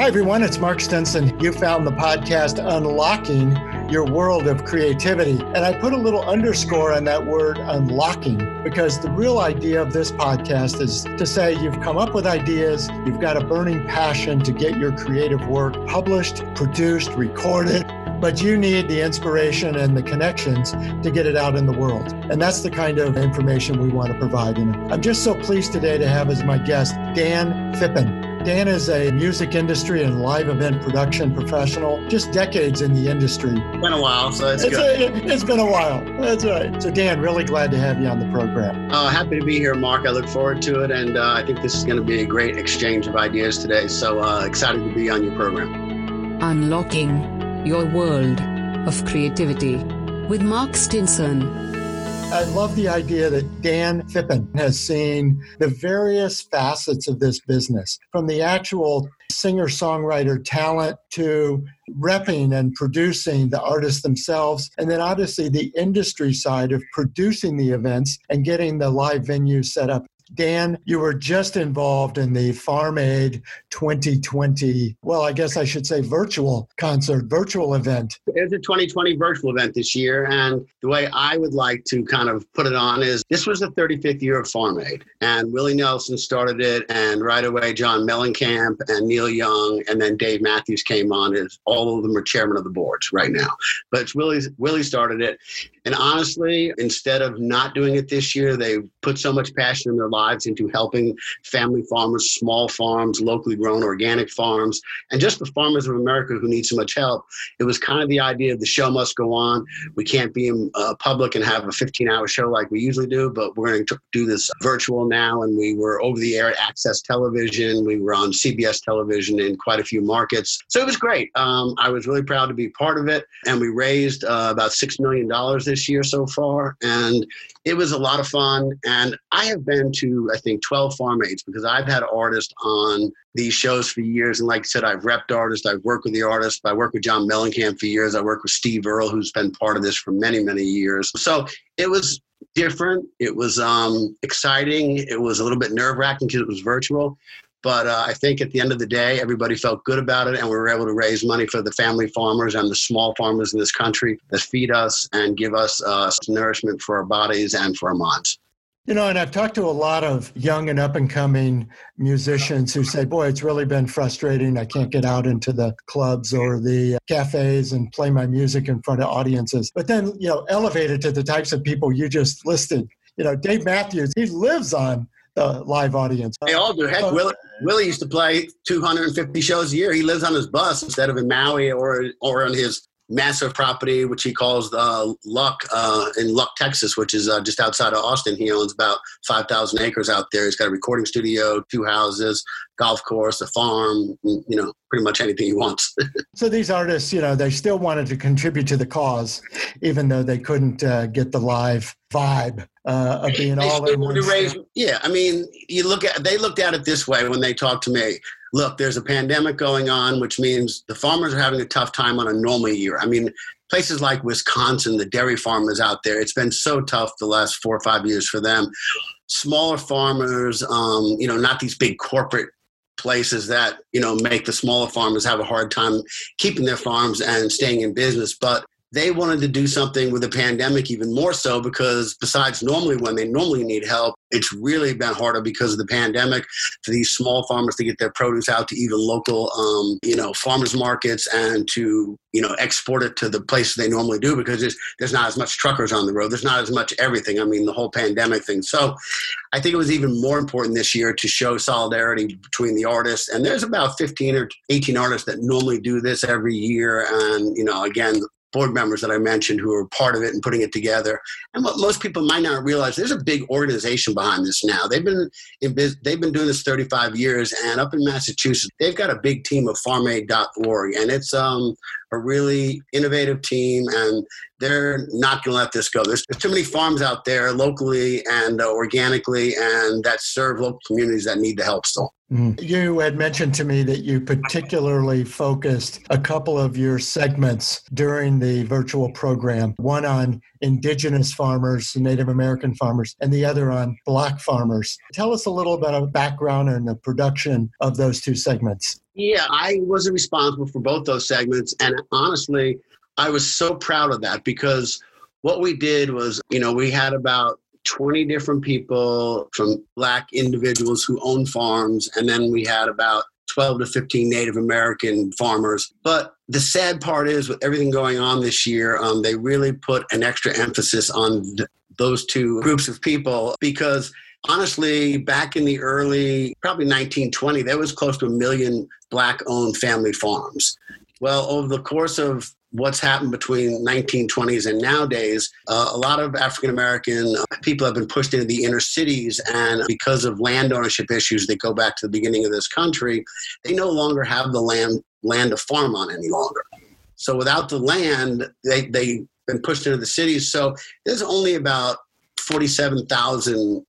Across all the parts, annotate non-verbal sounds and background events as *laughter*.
Hi, everyone. It's Mark Stinson. You found the podcast Unlocking Your World of Creativity. And I put a little underscore on that word unlocking because the real idea of this podcast is to say you've come up with ideas, you've got a burning passion to get your creative work published, produced, recorded, but you need the inspiration and the connections to get it out in the world. And that's the kind of information we want to provide. And I'm just so pleased today to have as my guest Dan Phippen. Dan is a music industry and live event production professional, just decades in the industry. It's been a while, so it's, it's good. A, it's been a while. That's right. So, Dan, really glad to have you on the program. Uh, happy to be here, Mark. I look forward to it, and uh, I think this is going to be a great exchange of ideas today. So, uh, excited to be on your program. Unlocking your world of creativity with Mark Stinson. I love the idea that Dan Phippen has seen the various facets of this business from the actual singer songwriter talent to repping and producing the artists themselves, and then obviously the industry side of producing the events and getting the live venue set up Dan, you were just involved in the Farm Aid 2020, well, I guess I should say virtual concert, virtual event. It's a 2020 virtual event this year. And the way I would like to kind of put it on is this was the 35th year of Farm Aid. And Willie Nelson started it. And right away, John Mellencamp and Neil Young and then Dave Matthews came on as all of them are chairman of the boards right now. But it's Willie, Willie started it. And honestly, instead of not doing it this year, they put so much passion in their lives into helping family farmers, small farms, locally grown organic farms, and just the farmers of America who need so much help. It was kind of the idea of the show must go on. We can't be in uh, public and have a 15 hour show like we usually do, but we're going to do this virtual now. And we were over the air at AXS Television. We were on CBS television in quite a few markets. So it was great. Um, I was really proud to be part of it. And we raised uh, about $6 million this year so far. And it was a lot of fun. And I have been to, I think, 12 farm aids because I've had artists on these shows for years. And like I said, I've repped artists, I've worked with the artists, I worked with John Mellencamp for years, I worked with Steve Earle, who's been part of this for many, many years. So it was different. It was um, exciting. It was a little bit nerve wracking because it was virtual. But uh, I think at the end of the day, everybody felt good about it, and we were able to raise money for the family farmers and the small farmers in this country that feed us and give us uh, nourishment for our bodies and for our minds. You know, and I've talked to a lot of young and up and coming musicians who say, Boy, it's really been frustrating. I can't get out into the clubs or the cafes and play my music in front of audiences. But then, you know, elevated to the types of people you just listed. You know, Dave Matthews, he lives on the live audience. They all do. Heck, Willie, Willie used to play 250 shows a year. He lives on his bus instead of in Maui or or on his massive property, which he calls uh, Luck uh, in Luck, Texas, which is uh, just outside of Austin. He owns about 5,000 acres out there. He's got a recording studio, two houses, golf course, a farm, you know, pretty much anything he wants. *laughs* so these artists, you know, they still wanted to contribute to the cause, even though they couldn't uh, get the live vibe uh, of being all in one. Raise, yeah, I mean, you look at they looked at it this way when they talked to me look, there's a pandemic going on, which means the farmers are having a tough time on a normal year. I mean, places like Wisconsin, the dairy farmers out there, it's been so tough the last four or five years for them. Smaller farmers, um, you know, not these big corporate places that you know make the smaller farmers have a hard time keeping their farms and staying in business but they wanted to do something with the pandemic even more so because besides normally when they normally need help it's really been harder because of the pandemic for these small farmers to get their produce out to even local um, you know farmers markets and to you know export it to the places they normally do because there's, there's not as much truckers on the road. There's not as much everything. I mean the whole pandemic thing. So i think it was even more important this year to show solidarity between the artists. And there's about 15 or 18 artists that normally do this every year. And you know again board members that I mentioned who are part of it and putting it together. And what most people might not realize, there's a big organization behind this now. They've been in biz, they've been doing this 35 years, and up in Massachusetts, they've got a big team of FarmAid.org, and it's um, a really innovative team, and they're not going to let this go. There's, there's, too many farms out there locally and uh, organically, and that serve local communities that need the help still. Mm. You had mentioned to me that you particularly focused a couple of your segments during the virtual program, one on indigenous farmers, Native American farmers, and the other on black farmers. Tell us a little about a background and the production of those two segments. Yeah, I wasn't responsible for both those segments. And honestly, I was so proud of that because what we did was, you know, we had about 20 different people from black individuals who own farms and then we had about 12 to 15 native american farmers. But the sad part is with everything going on this year um, they really put an extra emphasis on th- those two groups of people because honestly back in the early probably 1920 there was close to a million black owned family farms well over the course of what's happened between 1920s and nowadays uh, a lot of african american people have been pushed into the inner cities and because of land ownership issues that go back to the beginning of this country they no longer have the land land to farm on any longer. So without the land they, they've been pushed into the cities. So there's only about 47000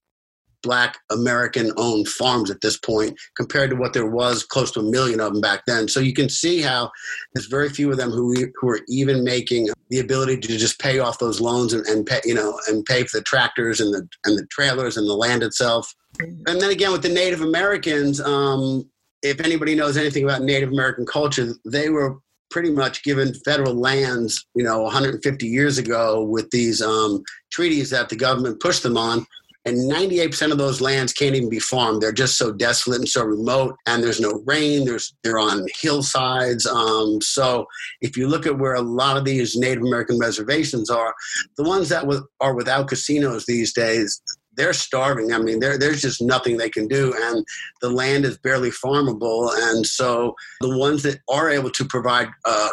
black American owned farms at this point compared to what there was close to a million of them back then. So you can see how there's very few of them who, who are even making the ability to just pay off those loans and, and pay, you know, and pay for the tractors and the, and the trailers and the land itself. And then again, with the Native Americans, um, if anybody knows anything about Native American culture, they were pretty much given federal lands, you know, 150 years ago with these um, treaties that the government pushed them on and 98% of those lands can't even be farmed. They're just so desolate and so remote and there's no rain. There's they're on hillsides. Um, so if you look at where a lot of these native american reservations are the ones that are without casinos these days they're starving. I mean, there's just nothing they can do, and the land is barely farmable. And so, the ones that are able to provide, uh,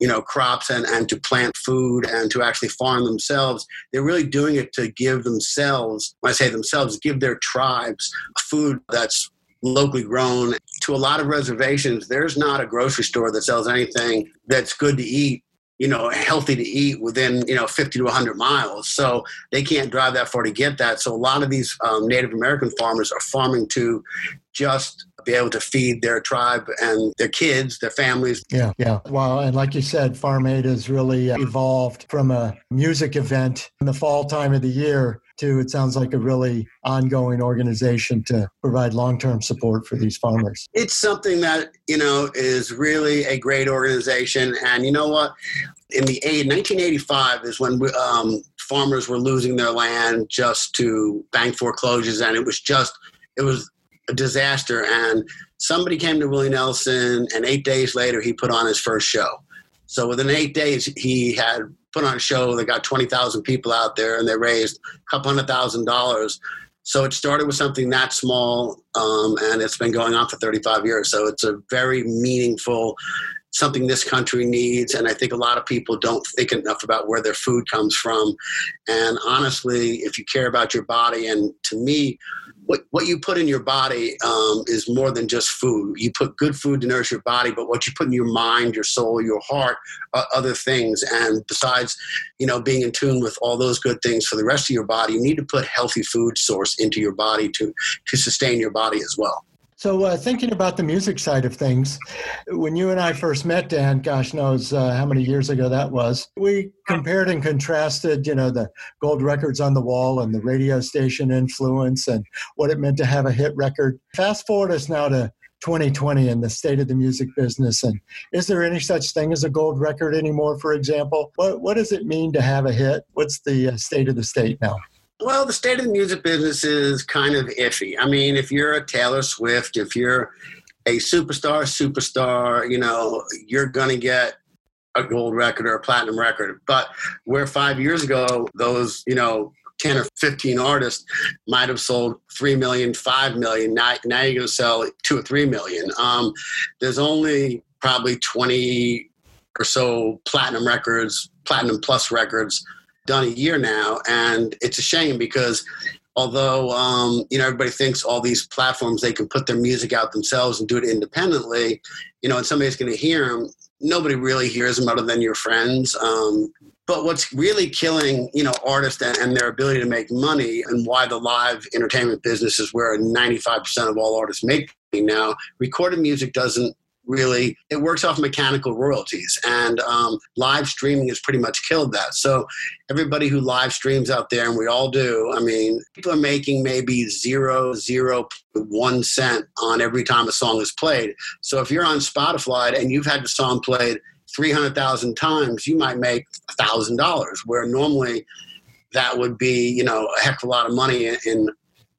you know, crops and and to plant food and to actually farm themselves, they're really doing it to give themselves. When I say themselves, give their tribes food that's locally grown. To a lot of reservations, there's not a grocery store that sells anything that's good to eat you know, healthy to eat within, you know, 50 to 100 miles. So they can't drive that far to get that. So a lot of these um, Native American farmers are farming to just be able to feed their tribe and their kids, their families. Yeah, yeah. Well, and like you said, Farm Aid has really evolved from a music event in the fall time of the year to it sounds like a really ongoing organization to provide long-term support for these farmers. It's something that, you know, is really a great organization and you know what? In the 1985 is when um, farmers were losing their land just to bank foreclosures and it was just it was a disaster and somebody came to Willie Nelson and 8 days later he put on his first show. So within 8 days he had put on a show They got 20,000 people out there and they raised a couple hundred thousand dollars. So it started with something that small um, and it's been going on for 35 years. So it's a very meaningful something this country needs. And I think a lot of people don't think enough about where their food comes from. And honestly, if you care about your body, and to me, what, what you put in your body um, is more than just food. You put good food to nourish your body, but what you put in your mind, your soul, your heart, are other things. And besides, you know, being in tune with all those good things for the rest of your body, you need to put healthy food source into your body to to sustain your body as well. So, uh, thinking about the music side of things, when you and I first met, Dan, gosh knows uh, how many years ago that was, we compared and contrasted, you know, the gold records on the wall and the radio station influence and what it meant to have a hit record. Fast forward us now to 2020 and the state of the music business. And is there any such thing as a gold record anymore, for example? What, what does it mean to have a hit? What's the uh, state of the state now? Well, the state of the music business is kind of iffy. I mean, if you're a Taylor Swift, if you're a superstar, superstar, you know, you're going to get a gold record or a platinum record. But where five years ago, those, you know, 10 or 15 artists might have sold 3 million, 5 million. Now, now you're going to sell 2 or 3 million. Um, there's only probably 20 or so platinum records, platinum plus records done a year now, and it's a shame because although um, you know everybody thinks all these platforms they can put their music out themselves and do it independently, you know, and somebody's going to hear them. Nobody really hears them other than your friends. Um, but what's really killing, you know, artists and, and, their ability to make money, and why the live entertainment business is where 95% of all artists make now. Recorded music doesn't really it works off mechanical royalties. And um, live streaming has pretty much killed that. So everybody who live streams out there and we all do i mean people are making maybe zero zero one cent on every time a song is played. So if you're on spotify and you've had the song played 300000 times you might make $1000 where normally that would be you know a heck of a lot of money in, in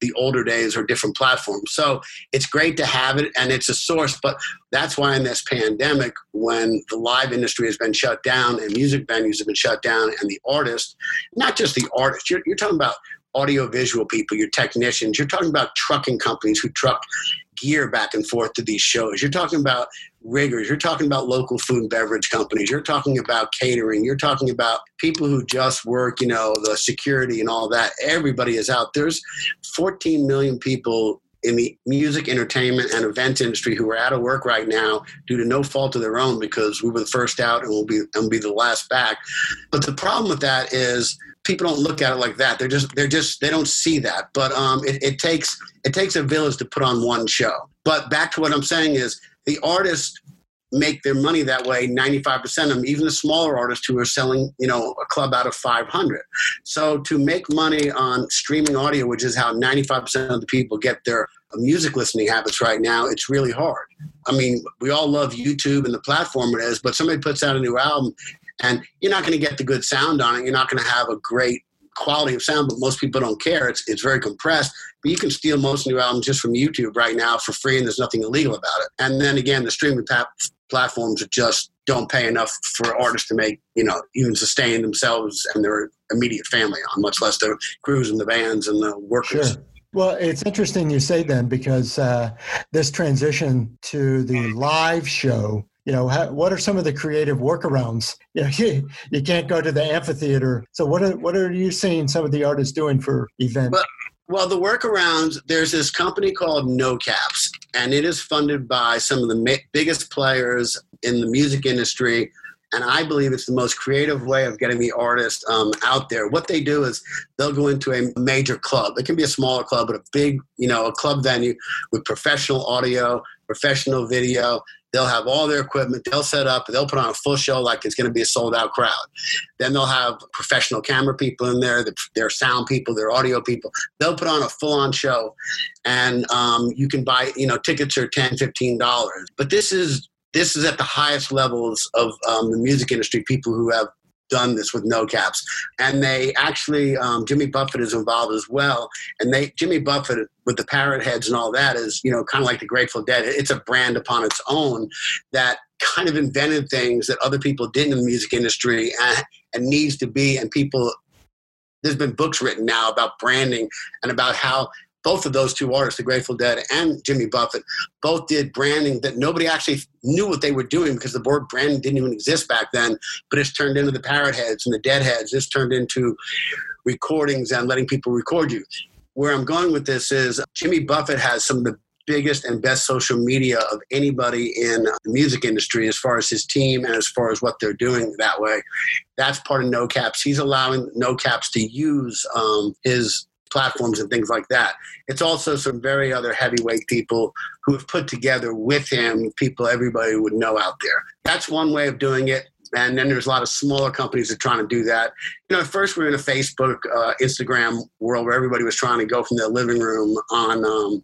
the older days or different platforms. So it's great to have it and it's a source, but that's why in this pandemic, when the live industry has been shut down and music venues have been shut down and the artist, not just the artist, you're, you're talking about audiovisual people, your technicians, you're talking about trucking companies who truck gear back and forth to these shows. You're talking about riggers. You're talking about local food and beverage companies. You're talking about catering. You're talking about people who just work, you know, the security and all that. Everybody is out. There's 14 million people in the music, entertainment, and event industry who are out of work right now due to no fault of their own because we were the first out and we'll be and we'll be the last back. But the problem with that is people don't look at it like that. They're just they're just they don't see that. But um, it, it takes it takes a village to put on one show. But back to what I'm saying is the artists make their money that way 95% of them even the smaller artists who are selling you know a club out of 500 so to make money on streaming audio which is how 95% of the people get their music listening habits right now it's really hard i mean we all love youtube and the platform it is but somebody puts out a new album and you're not going to get the good sound on it. You're not going to have a great quality of sound, but most people don't care. It's it's very compressed. But you can steal most new albums just from YouTube right now for free, and there's nothing illegal about it. And then again, the streaming platforms just don't pay enough for artists to make you know even sustain themselves and their immediate family on, much less the crews and the bands and the workers. Sure. Well, it's interesting you say then because uh, this transition to the live show you know how, what are some of the creative workarounds *laughs* you, know, *laughs* you, can't go to the amphitheater so what are what are you seeing some of the artists doing for events well, well the workarounds there's this company called no caps and it is funded by some of the ma- biggest players in the music industry and I believe it's the most creative way of getting the artist um, out there. What they do is they'll go into a major club. It can be a smaller club, but a big, you know, a club venue with professional audio, professional video. They'll have all their equipment. They'll set up. They'll put on a full show like it's going to be a sold out crowd. Then they'll have professional camera people in there, their sound people, their audio people. They'll put on a full on show, and um, you can buy. You know, tickets are 10 15 dollars. But this is this is at the highest levels of um, the music industry. People who have done this with no caps. And they actually, um, Jimmy Buffett is involved as well. And they, Jimmy Buffett with the parrot heads and all that is, you know, kind of like the Grateful Dead. It's a brand upon its own that kind of invented things that other people didn't in the music industry and, and needs to be. And people, there's been books written now about branding and about how both of those two artists, the Grateful Dead and Jimmy Buffett, both did branding that nobody actually knew what they were doing because the word branding didn't even exist back then. But it's turned into the Parrot Heads and the Dead Heads. It's turned into recordings and letting people record you. Where I'm going with this is Jimmy Buffett has some of the biggest and best social media of anybody in the music industry as far as his team and as far as what they're doing that way. That's part of No Caps. He's allowing No Caps to use um, his platforms and things like that. It's also some very other heavyweight people who have put together with him people everybody would know out there. That's one way of doing it. And then there's a lot of smaller companies that are trying to do that. You know, at first we were in a Facebook, uh, Instagram world where everybody was trying to go from their living room on um,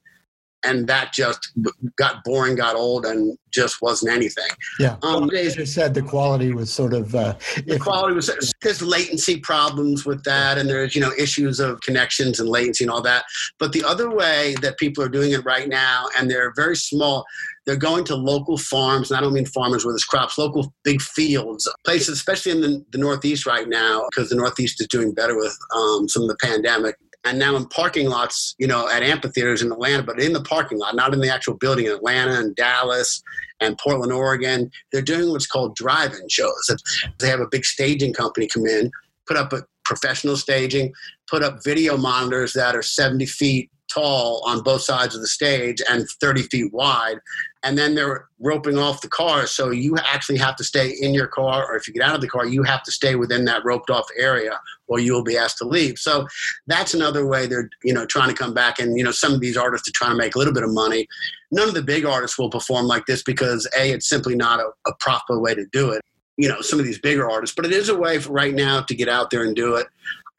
and that just got boring, got old, and just wasn't anything. Yeah, um, as you said, the quality was sort of uh, the quality was there's latency problems with that, and there's you know issues of connections and latency and all that. But the other way that people are doing it right now, and they're very small. They're going to local farms, and I don't mean farmers where there's crops, local big fields, places, especially in the, the Northeast right now, because the Northeast is doing better with um, some of the pandemic and now in parking lots, you know, at amphitheaters in Atlanta, but in the parking lot, not in the actual building in Atlanta and Dallas and Portland, Oregon, they're doing what's called drive-in shows. They have a big staging company come in, put up a professional staging, put up video monitors that are 70 feet tall on both sides of the stage and 30 feet wide. And then they're roping off the car. So you actually have to stay in your car, or if you get out of the car, you have to stay within that roped off area or you'll be asked to leave. So that's another way they're, you know, trying to come back. And, you know, some of these artists are trying to make a little bit of money. None of the big artists will perform like this because A, it's simply not a, a proper way to do it. You know, some of these bigger artists, but it is a way right now to get out there and do it.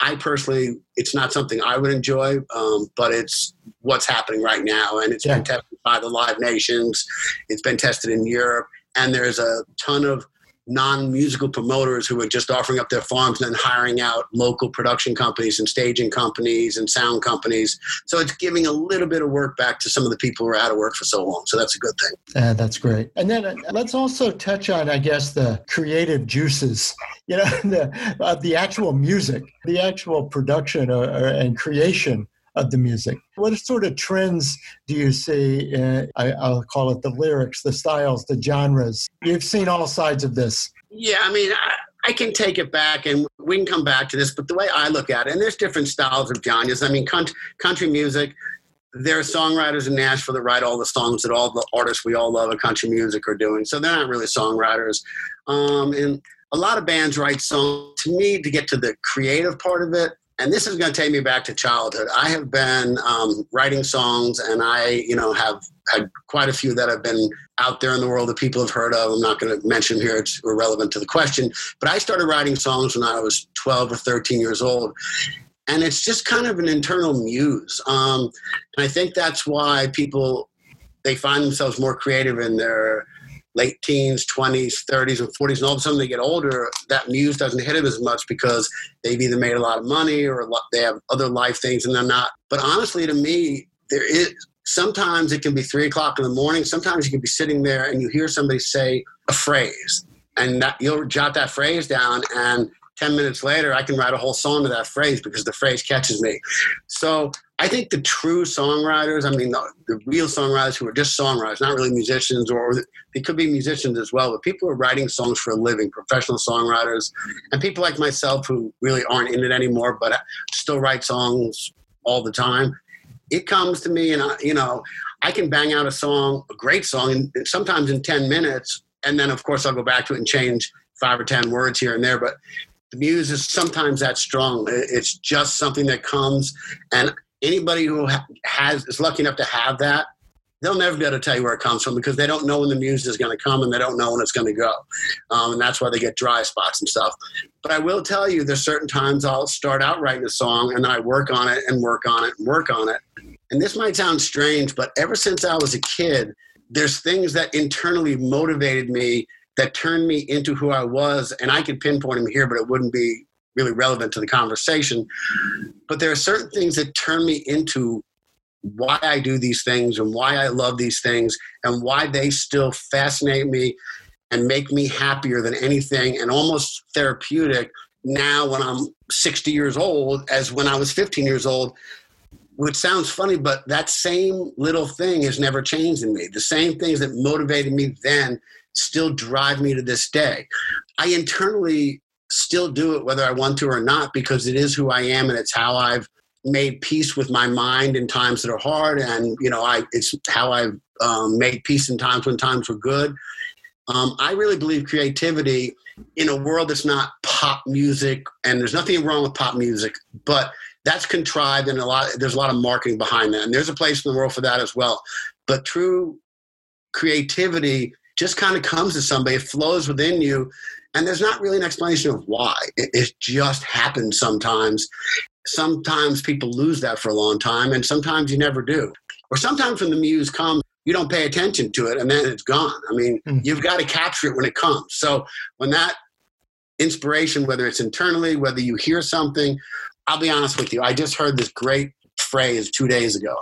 I personally, it's not something I would enjoy, um, but it's what's happening right now, and it's yeah. been tested by the Live Nations. It's been tested in Europe, and there's a ton of non-musical promoters who are just offering up their farms and then hiring out local production companies and staging companies and sound companies. So it's giving a little bit of work back to some of the people who are out of work for so long. So that's a good thing. Uh, that's great. And then uh, let's also touch on, I guess, the creative juices. You know, *laughs* the uh, the actual music, the actual production or, or, and creation of the music. What sort of trends do you see? In, I, I'll call it the lyrics, the styles, the genres. You've seen all sides of this. Yeah, I mean, I, I can take it back and we can come back to this, but the way I look at it, and there's different styles of genres. I mean, country, country music, there are songwriters in Nashville that write all the songs that all the artists we all love in country music are doing. So they're not really songwriters. Um, and a lot of bands write songs. To me, to get to the creative part of it, and this is going to take me back to childhood. I have been um, writing songs, and I, you know, have had quite a few that have been out there in the world that people have heard of. I'm not going to mention here; it's irrelevant to the question. But I started writing songs when I was 12 or 13 years old, and it's just kind of an internal muse. Um, and I think that's why people they find themselves more creative in their late teens, 20s, 30s, and 40s, and all of a sudden they get older, that muse doesn't hit them as much because they've either made a lot of money or they have other life things and they're not. But honestly, to me, there is sometimes it can be three o'clock in the morning. Sometimes you can be sitting there and you hear somebody say a phrase, and that, you'll jot that phrase down, and 10 minutes later, I can write a whole song to that phrase because the phrase catches me. So I think the true songwriters, I mean, the, the real songwriters who are just songwriters, not really musicians, or they could be musicians as well, but people who are writing songs for a living, professional songwriters, and people like myself who really aren't in it anymore, but still write songs all the time. It comes to me, and I, you know, I can bang out a song, a great song, and sometimes in 10 minutes, and then of course I'll go back to it and change five or 10 words here and there. But the muse is sometimes that strong. It's just something that comes, and anybody who has is lucky enough to have that, they'll never be able to tell you where it comes from because they don't know when the muse is going to come and they don't know when it's going to go, um, and that's why they get dry spots and stuff. But I will tell you, there's certain times I'll start out writing a song and then I work on it and work on it and work on it. And this might sound strange, but ever since I was a kid, there's things that internally motivated me that turned me into who I was. And I could pinpoint them here, but it wouldn't be really relevant to the conversation. But there are certain things that turn me into why I do these things and why I love these things and why they still fascinate me and make me happier than anything and almost therapeutic now when I'm 60 years old as when I was 15 years old. Which sounds funny, but that same little thing has never changed in me. The same things that motivated me then still drive me to this day. I internally still do it whether I want to or not because it is who I am and it's how I've made peace with my mind in times that are hard and you know I it's how I've um, made peace in times when times were good. Um, I really believe creativity in a world that's not pop music and there's nothing wrong with pop music, but that's contrived and a lot there's a lot of marketing behind that and there's a place in the world for that as well. But true creativity just kind of comes to somebody, it flows within you, and there's not really an explanation of why. It, it just happens sometimes. Sometimes people lose that for a long time, and sometimes you never do. Or sometimes when the muse comes, you don't pay attention to it, and then it's gone. I mean, mm-hmm. you've got to capture it when it comes. So when that inspiration, whether it's internally, whether you hear something, I'll be honest with you. I just heard this great phrase two days ago.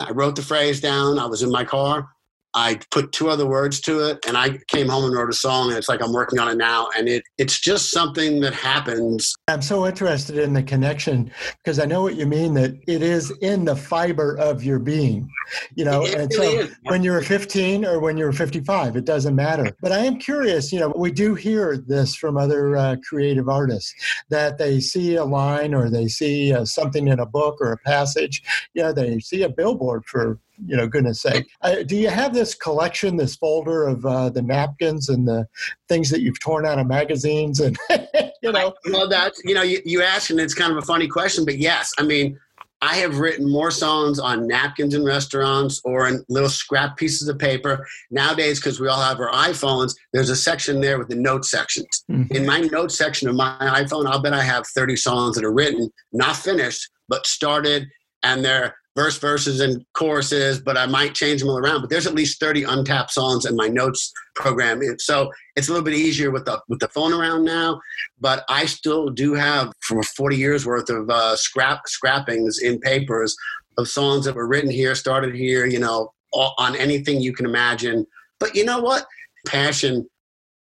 I wrote the phrase down. I was in my car I put two other words to it, and I came home and wrote a song. And it's like I'm working on it now, and it it's just something that happens. I'm so interested in the connection because I know what you mean. That it is in the fiber of your being, you know. It and really so is. when you're 15 or when you're 55, it doesn't matter. But I am curious. You know, we do hear this from other uh, creative artists that they see a line or they see uh, something in a book or a passage. You know, they see a billboard for you know goodness sake uh, do you have this collection this folder of uh, the napkins and the things that you've torn out of magazines and *laughs* you know Well, that's you know you, you ask, and it's kind of a funny question, but yes, I mean. I have written more songs on napkins in restaurants or in little scrap pieces of paper. Nowadays, because we all have our iPhones, there's a section there with the note sections. Mhm. In my note section of my iPhone, I'll bet I have 30 songs that are written, not finished, but started, and they're verse, verses, and choruses, but I might change them all around. But there's at least 30 untapped songs in my notes program. So it's a little bit easier with the with the phone around now, but I still do have for 40 years worth of uh, scrap scrappings in papers of songs that were written here, started here, you know, on anything you can imagine. But you know what? Passion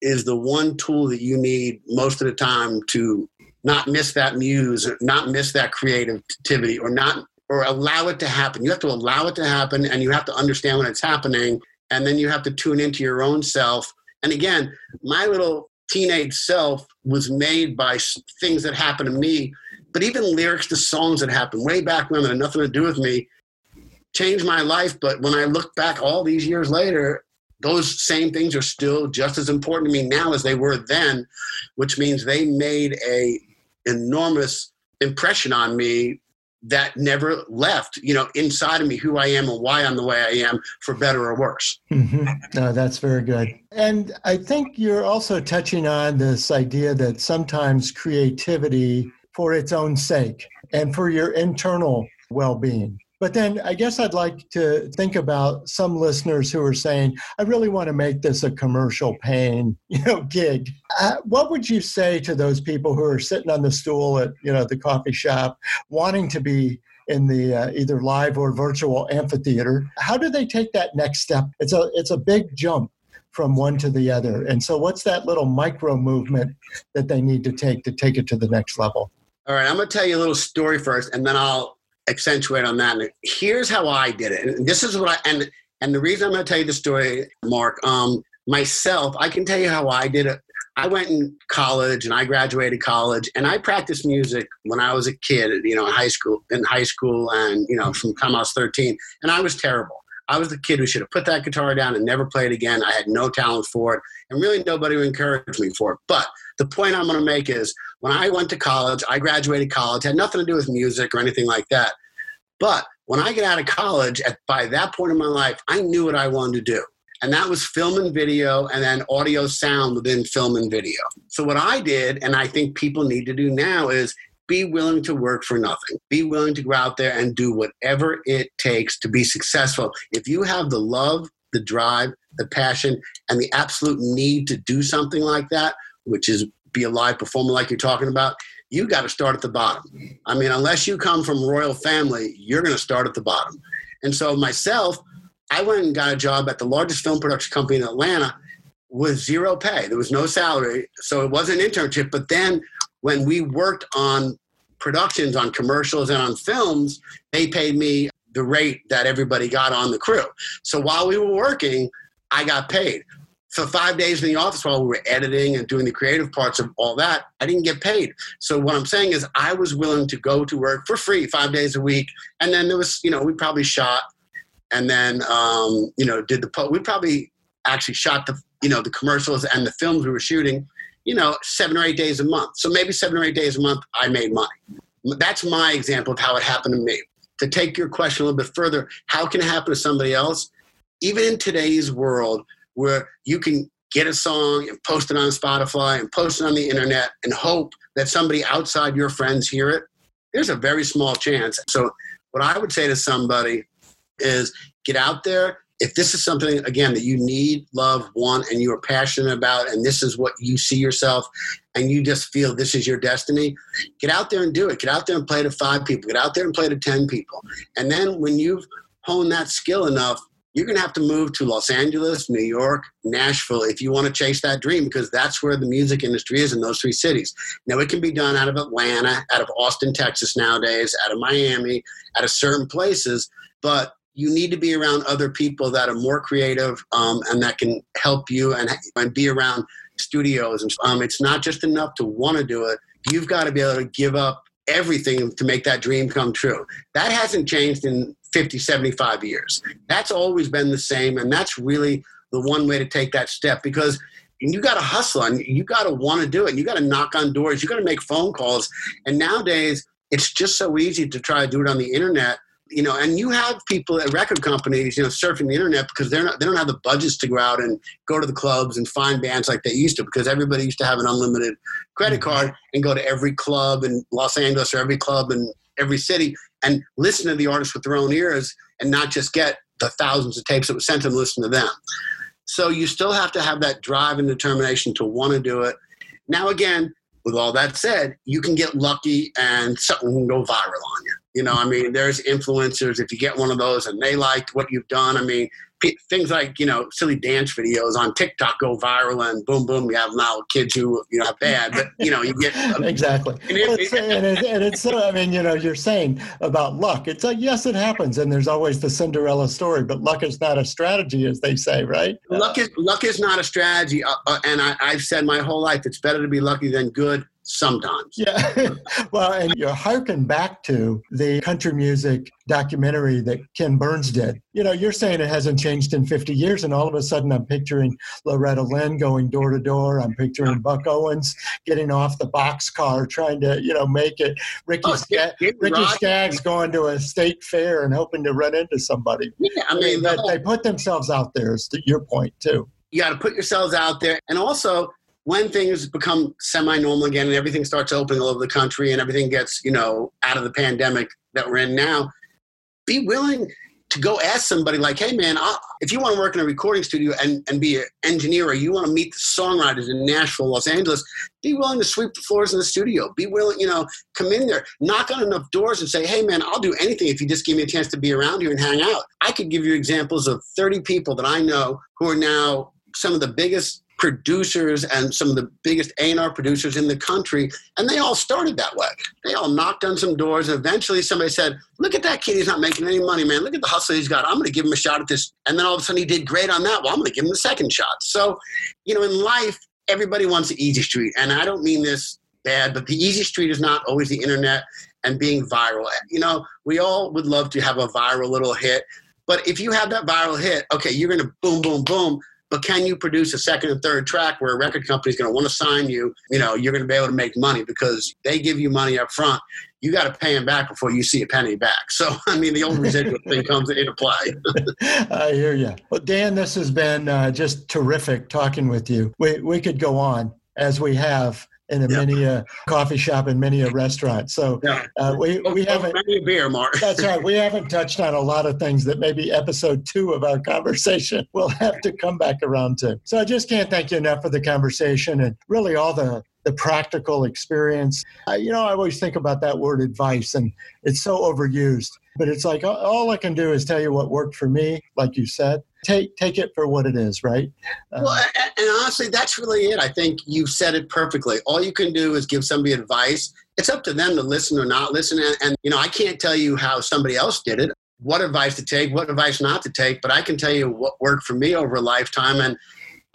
is the one tool that you need most of the time to not miss that muse, or not miss that creativity, or not or allow it to happen. You have to allow it to happen, and you have to understand when it's happening, and then you have to tune into your own self. And again, my little teenage self was made by things that happened to me, but even lyrics to songs that happened way back when that had nothing to do with me changed my life. But when I look back all these years later, those same things are still just as important to me now as they were then, which means they made a enormous impression on me that never left, you know, inside of me who I am and why I'm the way I am, for better or worse. hmm No, that's very good. And I think you're also touching on this idea that sometimes creativity for its own sake and for your internal well being. But then I guess I'd like to think about some listeners who are saying, I really want to make this a commercial paying, *laughs* you know, gig. Uh, what would you say to those people who are sitting on the stool at, you know, the coffee shop wanting to be in the uh, either live or virtual amphitheater. How do they take that next step? It's a it's a big jump from one to the other. And so what's that little micro movement that they need to take to take it to the next level? All right, I'm going to tell you a little story first, and then I'll accentuate on that. Here's how I did it. And this is what I and and the reason I'm going to tell you the story, Mark, um, myself, I can tell you how I did it. I went in college and I graduated college and I practiced music when I was a kid, you know, in high school, in high school, and you know, from time I was 13, and I was terrible. I was the kid who should have put that guitar down and never played again. I had no talent for it, and really nobody encouraged me for it. But the point I'm going to make is when I went to college, I graduated college, had nothing to do with music or anything like that. But when I get out of college, at, by that point in my life, I knew what I wanted to do. And that was film and video and then audio sound within film and video. So, what I did, and I think people need to do now, is be willing to work for nothing. Be willing to go out there and do whatever it takes to be successful. If you have the love, the drive, the passion, and the absolute need to do something like that, which is be a live performer like you're talking about, you got to start at the bottom. I mean, unless you come from royal family, you're going to start at the bottom. And so myself, I went and got a job at the largest film production company in Atlanta with zero pay. There was no salary, so it was an internship. But then when we worked on productions, on commercials, and on films, they paid me the rate that everybody got on the crew. So while we were working, I got paid. For five days in the office while we were editing and doing the creative parts of all that, I didn't get paid. So what I'm saying is I was willing to go to work for free five days a week. And then there was, you know, we probably shot and then, um, you know, did the, po- we probably actually shot the, you know, the commercials and the films we were shooting, you know, seven or eight days a month. So maybe seven or eight days a month, I made money. That's my example of how it happened to me. To take your question a little bit further, how can it happen to somebody else? Even in today's world, where you can get a song and post it on Spotify and post it on the internet and hope that somebody outside your friends hear it, there's a very small chance. So, what I would say to somebody is get out there. If this is something, again, that you need, love, want, and you are passionate about, and this is what you see yourself, and you just feel this is your destiny, get out there and do it. Get out there and play to five people. Get out there and play to 10 people. And then when you've honed that skill enough, you're going to have to move to Los Angeles, New York, Nashville if you want to chase that dream because that's where the music industry is in those three cities. Now, it can be done out of Atlanta, out of Austin, Texas nowadays, out of Miami, out of certain places, but you need to be around other people that are more creative um, and that can help you and, and be around studios. And um, it's not just enough to want to do it. You've got to be able to give up everything to make that dream come true. That hasn't changed in 50, 75 years. That's always been the same. And that's really the one way to take that step because you got to hustle and you got to want to do it. And you got to knock on doors. You got to make phone calls. And nowadays, it's just so easy to try to do it on the internet. You know, and you have people at record companies, you know, surfing the internet because they're not, they don't have the budgets to go out and go to the clubs and find bands like they used to because everybody used to have an unlimited credit mm-hmm. card and go to every club in Los Angeles or every club in every city and listen to the artists with their own ears and not just get the thousands of tapes that were sent them listen to them. So you still have to have that drive and determination to want to do it. Now, again, with all that said, you can get lucky and something can go viral on you. You know, I mean, there's influencers. If you get one of those and they like what you've done, I mean, things like you know silly dance videos on TikTok go viral and boom boom you have now kids who you know have bad but you know you get *laughs* exactly. And, it, it's, and, it, and it's I mean you know you're saying about luck. It's like yes it happens and there's always the Cinderella story but luck is not a strategy as they say right? Luck is luck is not a strategy uh, uh, and I, I've said my whole life it's better to be lucky than good sometimes. Yeah. *laughs* well, and you harken back to the country music documentary that Ken Burns did. You know, you're saying it hasn't changed in 50 years, and all of a sudden I'm picturing Loretta Lynn going door to door. I'm picturing Buck Owens getting off the boxcar trying to, you know, make it. Ricky, oh, Ricky Skaggs going to a state fair and hoping to run into somebody. Yeah, I mean, they, they put themselves out there, is your point, too. You got to put yourselves out there. And also, when things become semi-normal again and everything starts opening all over the country and everything gets you know out of the pandemic that we're in now be willing to go ask somebody like hey man I'll, if you want to work in a recording studio and, and be an engineer or you want to meet the songwriters in nashville los angeles be willing to sweep the floors in the studio. Be willing you know come in there knock on enough doors and say hey man i'll do anything if you just give me a chance to be around here and hang out i could give you examples of 30 people that i know who are now some of the biggest producers and some of the biggest A&R producers in the country, and they all started that way. They all knocked on some doors, and eventually somebody said, look at that kid, he's not making any money, man. Look at the hustle he's got. I'm going to give him a shot at this. And then all of a sudden he did great on that. Well, I'm going to give him the second shot. So, you know, in life, everybody wants the easy street. And I don't mean this bad, but the easy street is not always the internet and being viral. You know, we all would love to have a viral little hit. But if you have that viral hit, okay, you're going to boom, boom, boom but can you produce a second and third track where a record company is going to want to sign you? You know, you're going to be able to make money because they give you money up front. You got to pay them back before you see a penny back. So, *laughs* I mean, the old residual *laughs* thing comes into play. *laughs* I hear you. Well, Dan, this has been uh, just terrific talking with you. We, we could go on as we have in a many a coffee shop and many a restaurant. So yeah. uh, we we haven't many a beer, Mark. that's right. We haven't touched on a lot of things that maybe episode two of our conversation *laughs* will have to come back around to. So I just can't thank you enough for the conversation and really all the the practical experience. Uh, you know, I always think about that word advice, and it's so overused. But it's like all I can do is tell you what worked for me, like you said. Take take it for what it is, right? Uh, well, and honestly, that's really it. I think you said it perfectly. All you can do is give somebody advice. It's up to them to listen or not listen. And, and you know, I can't tell you how somebody else did it, what advice to take, what advice not to take. But I can tell you what worked for me over a lifetime. And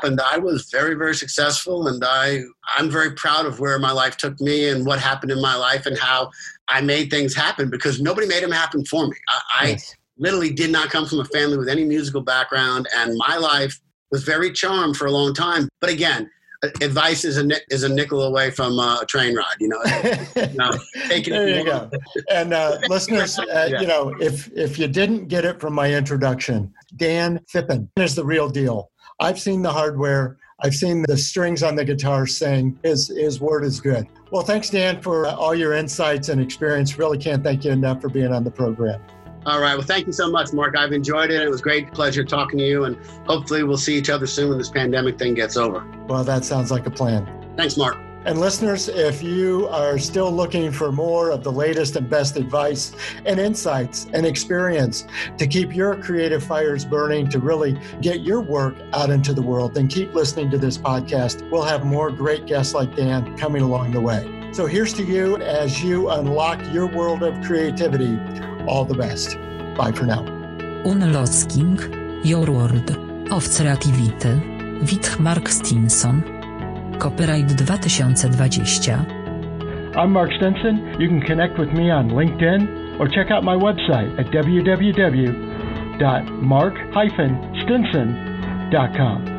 and I was very, very successful. And I, I'm very proud of where my life took me and what happened in my life and how I made things happen because nobody made them happen for me. I, yes. Literally did not come from a family with any musical background, and my life was very charmed for a long time. But again, advice is a is a nickel away from uh, a train ride. You know, *laughs* taking there you go. And uh, *laughs* listeners, uh, yeah. you know, if if you didn't get it from my introduction, Dan Phippen is the real deal. I've seen the hardware. I've seen the strings on the guitar saying his, his word is good. Well, thanks, Dan, for all your insights and experience. Really can't thank you enough for being on the program. All right. Well, thank you so much, Mark. I've enjoyed it. It was great pleasure talking to you, and hopefully we'll see each other soon when this pandemic thing gets over. Well, that sounds like a plan. Thanks, Mark. And listeners, if you are still looking for more of the latest and best advice and insights and experience to keep your creative fires burning, to really get your work out into the world, then keep listening to this podcast. We'll have more great guests like Dan coming along the way. So here's to you as you unlock your world of creativity. All the best. Bye for now. Unlocking Your World of Creativity with Mark Stinson. Copyright 2020. I'm Mark Stinson. You can connect with me on LinkedIn or check out my website at www.mark-stinson.com.